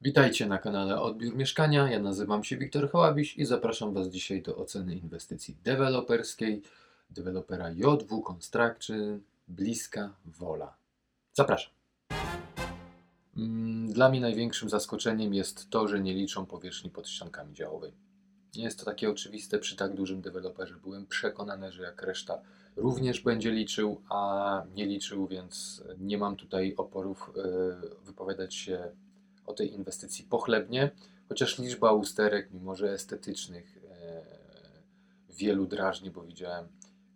Witajcie na kanale Odbiór Mieszkania. Ja nazywam się Wiktor Hołabiś i zapraszam Was dzisiaj do oceny inwestycji deweloperskiej dewelopera JW Construction Bliska Wola. Zapraszam. Mm, Dla mnie największym zaskoczeniem jest to, że nie liczą powierzchni pod ściankami działowymi. Nie jest to takie oczywiste przy tak dużym deweloperze. Byłem przekonany, że jak reszta również będzie liczył, a nie liczył, więc nie mam tutaj oporów e, wypowiadać się o tej inwestycji pochlebnie, chociaż liczba usterek, mimo że estetycznych, e, wielu drażni, bo widziałem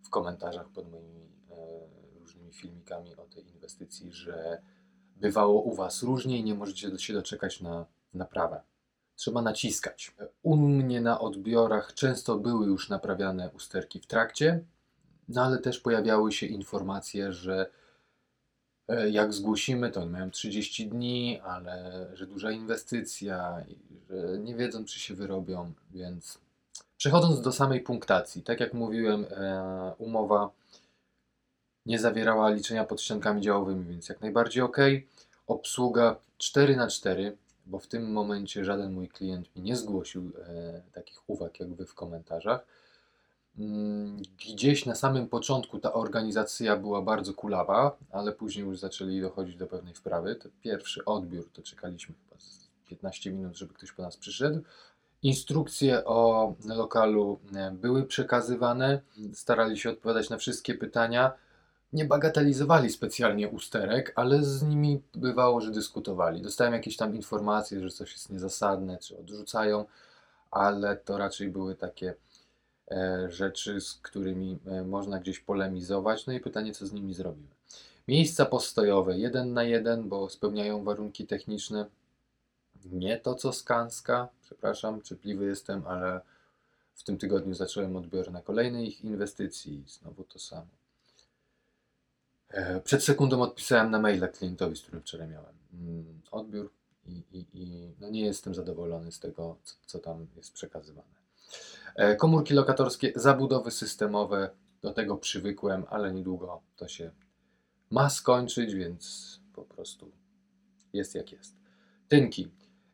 w komentarzach pod moimi e, różnymi filmikami o tej inwestycji, że bywało u Was różnie i nie możecie się doczekać na naprawę. Trzeba naciskać. U mnie na odbiorach często były już naprawiane usterki w trakcie, no ale też pojawiały się informacje, że jak zgłosimy, to mają 30 dni, ale że duża inwestycja że nie wiedzą, czy się wyrobią, więc przechodząc do samej punktacji, tak jak mówiłem, e, umowa nie zawierała liczenia pod ściankami działowymi, więc jak najbardziej ok. Obsługa 4 na 4 bo w tym momencie żaden mój klient mi nie zgłosił e, takich uwag jak wy w komentarzach. Mm, Gdzieś na samym początku ta organizacja była bardzo kulawa, ale później już zaczęli dochodzić do pewnej wprawy. To pierwszy odbiór, to czekaliśmy chyba z 15 minut, żeby ktoś po nas przyszedł. Instrukcje o lokalu e, były przekazywane, starali się odpowiadać na wszystkie pytania. Nie bagatelizowali specjalnie usterek, ale z nimi bywało, że dyskutowali. Dostałem jakieś tam informacje, że coś jest niezasadne, czy odrzucają, ale to raczej były takie rzeczy, z którymi e, można gdzieś polemizować. No i pytanie, co z nimi zrobimy. Miejsca postojowe, jeden na jeden, bo spełniają warunki techniczne. Nie to, co Skanska, przepraszam, cierpliwy jestem, ale w tym tygodniu zacząłem odbiór na kolejnej ich inwestycji i znowu to samo. E, Przed sekundą odpisałem na maila klientowi, z którym wczoraj miałem mm, odbiór i, i, i no nie jestem zadowolony z tego, co, co tam jest przekazywane. E, Komórki lokatorskie, zabudowy systemowe, do tego przywykłem, ale niedługo to się ma skończyć, więc po prostu jest jak jest. Tynki.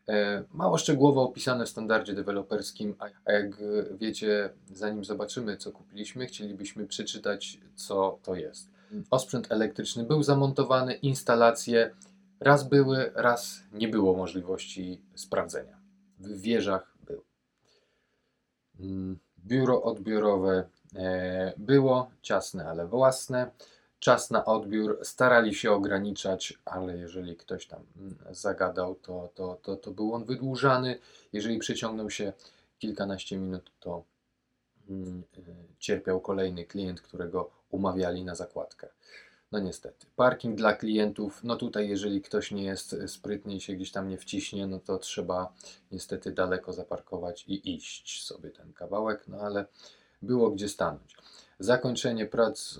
E, Mało szczegółowo opisane w standardzie deweloperskim, a jak wiecie, zanim zobaczymy, co kupiliśmy, chcielibyśmy przeczytać, co to jest. Osprzęt elektryczny był zamontowany, instalacje raz były, raz nie było możliwości sprawdzenia. W wieżach Biuro odbiorowe e, było ciasne, ale własne. Czas na odbiór starali się ograniczać, ale jeżeli ktoś tam mm, zagadał, to, to, to, to był on wydłużany. Jeżeli przeciągnął się kilkanaście minut, to mm, y, cierpiał kolejny klient, którego umawiali na zakładkę. No niestety. Parking dla klientów, no tutaj jeżeli ktoś nie jest sprytny i się gdzieś tam nie wciśnie, no to trzeba niestety daleko zaparkować i iść sobie ten kawałek, no ale było gdzie stanąć. Zakończenie prac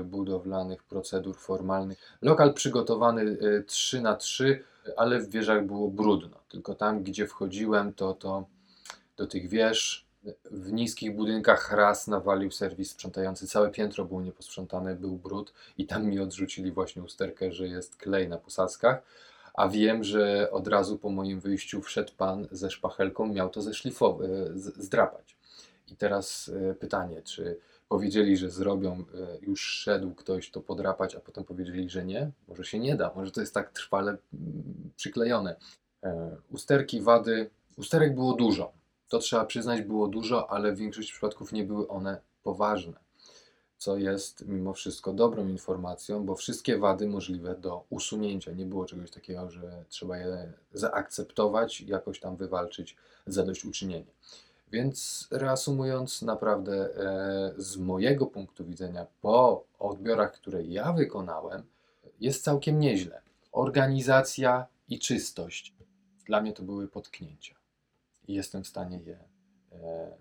y, budowlanych, procedur formalnych. Lokal przygotowany y, 3 na 3 ale w wieżach było brudno. Tylko tam, gdzie wchodziłem, to, to do tych wież w niskich budynkach raz nawalił serwis sprzątający. Całe piętro było nieposprzątane, był brud i tam mi odrzucili właśnie usterkę, że jest klej na posadzkach. A wiem, że od razu po moim wyjściu wszedł pan ze szpachelką, miał to zeszlifować, zdrapać. I teraz e, pytanie, czy powiedzieli, że zrobią, e, już szedł ktoś to podrapać, a potem powiedzieli, że nie? Może się nie da, może to jest tak trwale mm, przyklejone. E, Usterki, wady, usterek było dużo. To trzeba przyznać, było dużo, ale w większości przypadków nie były one poważne. Co jest mimo wszystko dobrą informacją, bo wszystkie wady możliwe do usunięcia. Nie było czegoś takiego, że trzeba je zaakceptować jakoś tam wywalczyć zadośćuczynienie. Więc reasumując, naprawdę e, z mojego punktu widzenia, po odbiorach, które ja wykonałem, jest całkiem nieźle. Organizacja i czystość. Dla mnie to były potknięcia. I jestem w stanie je e,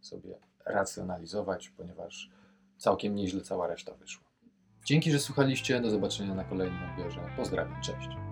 sobie racjonalizować, ponieważ całkiem nieźle cała reszta wyszła. Dzięki, że słuchaliście. Do zobaczenia na kolejnym odbiorze. Pozdrawiam, cześć.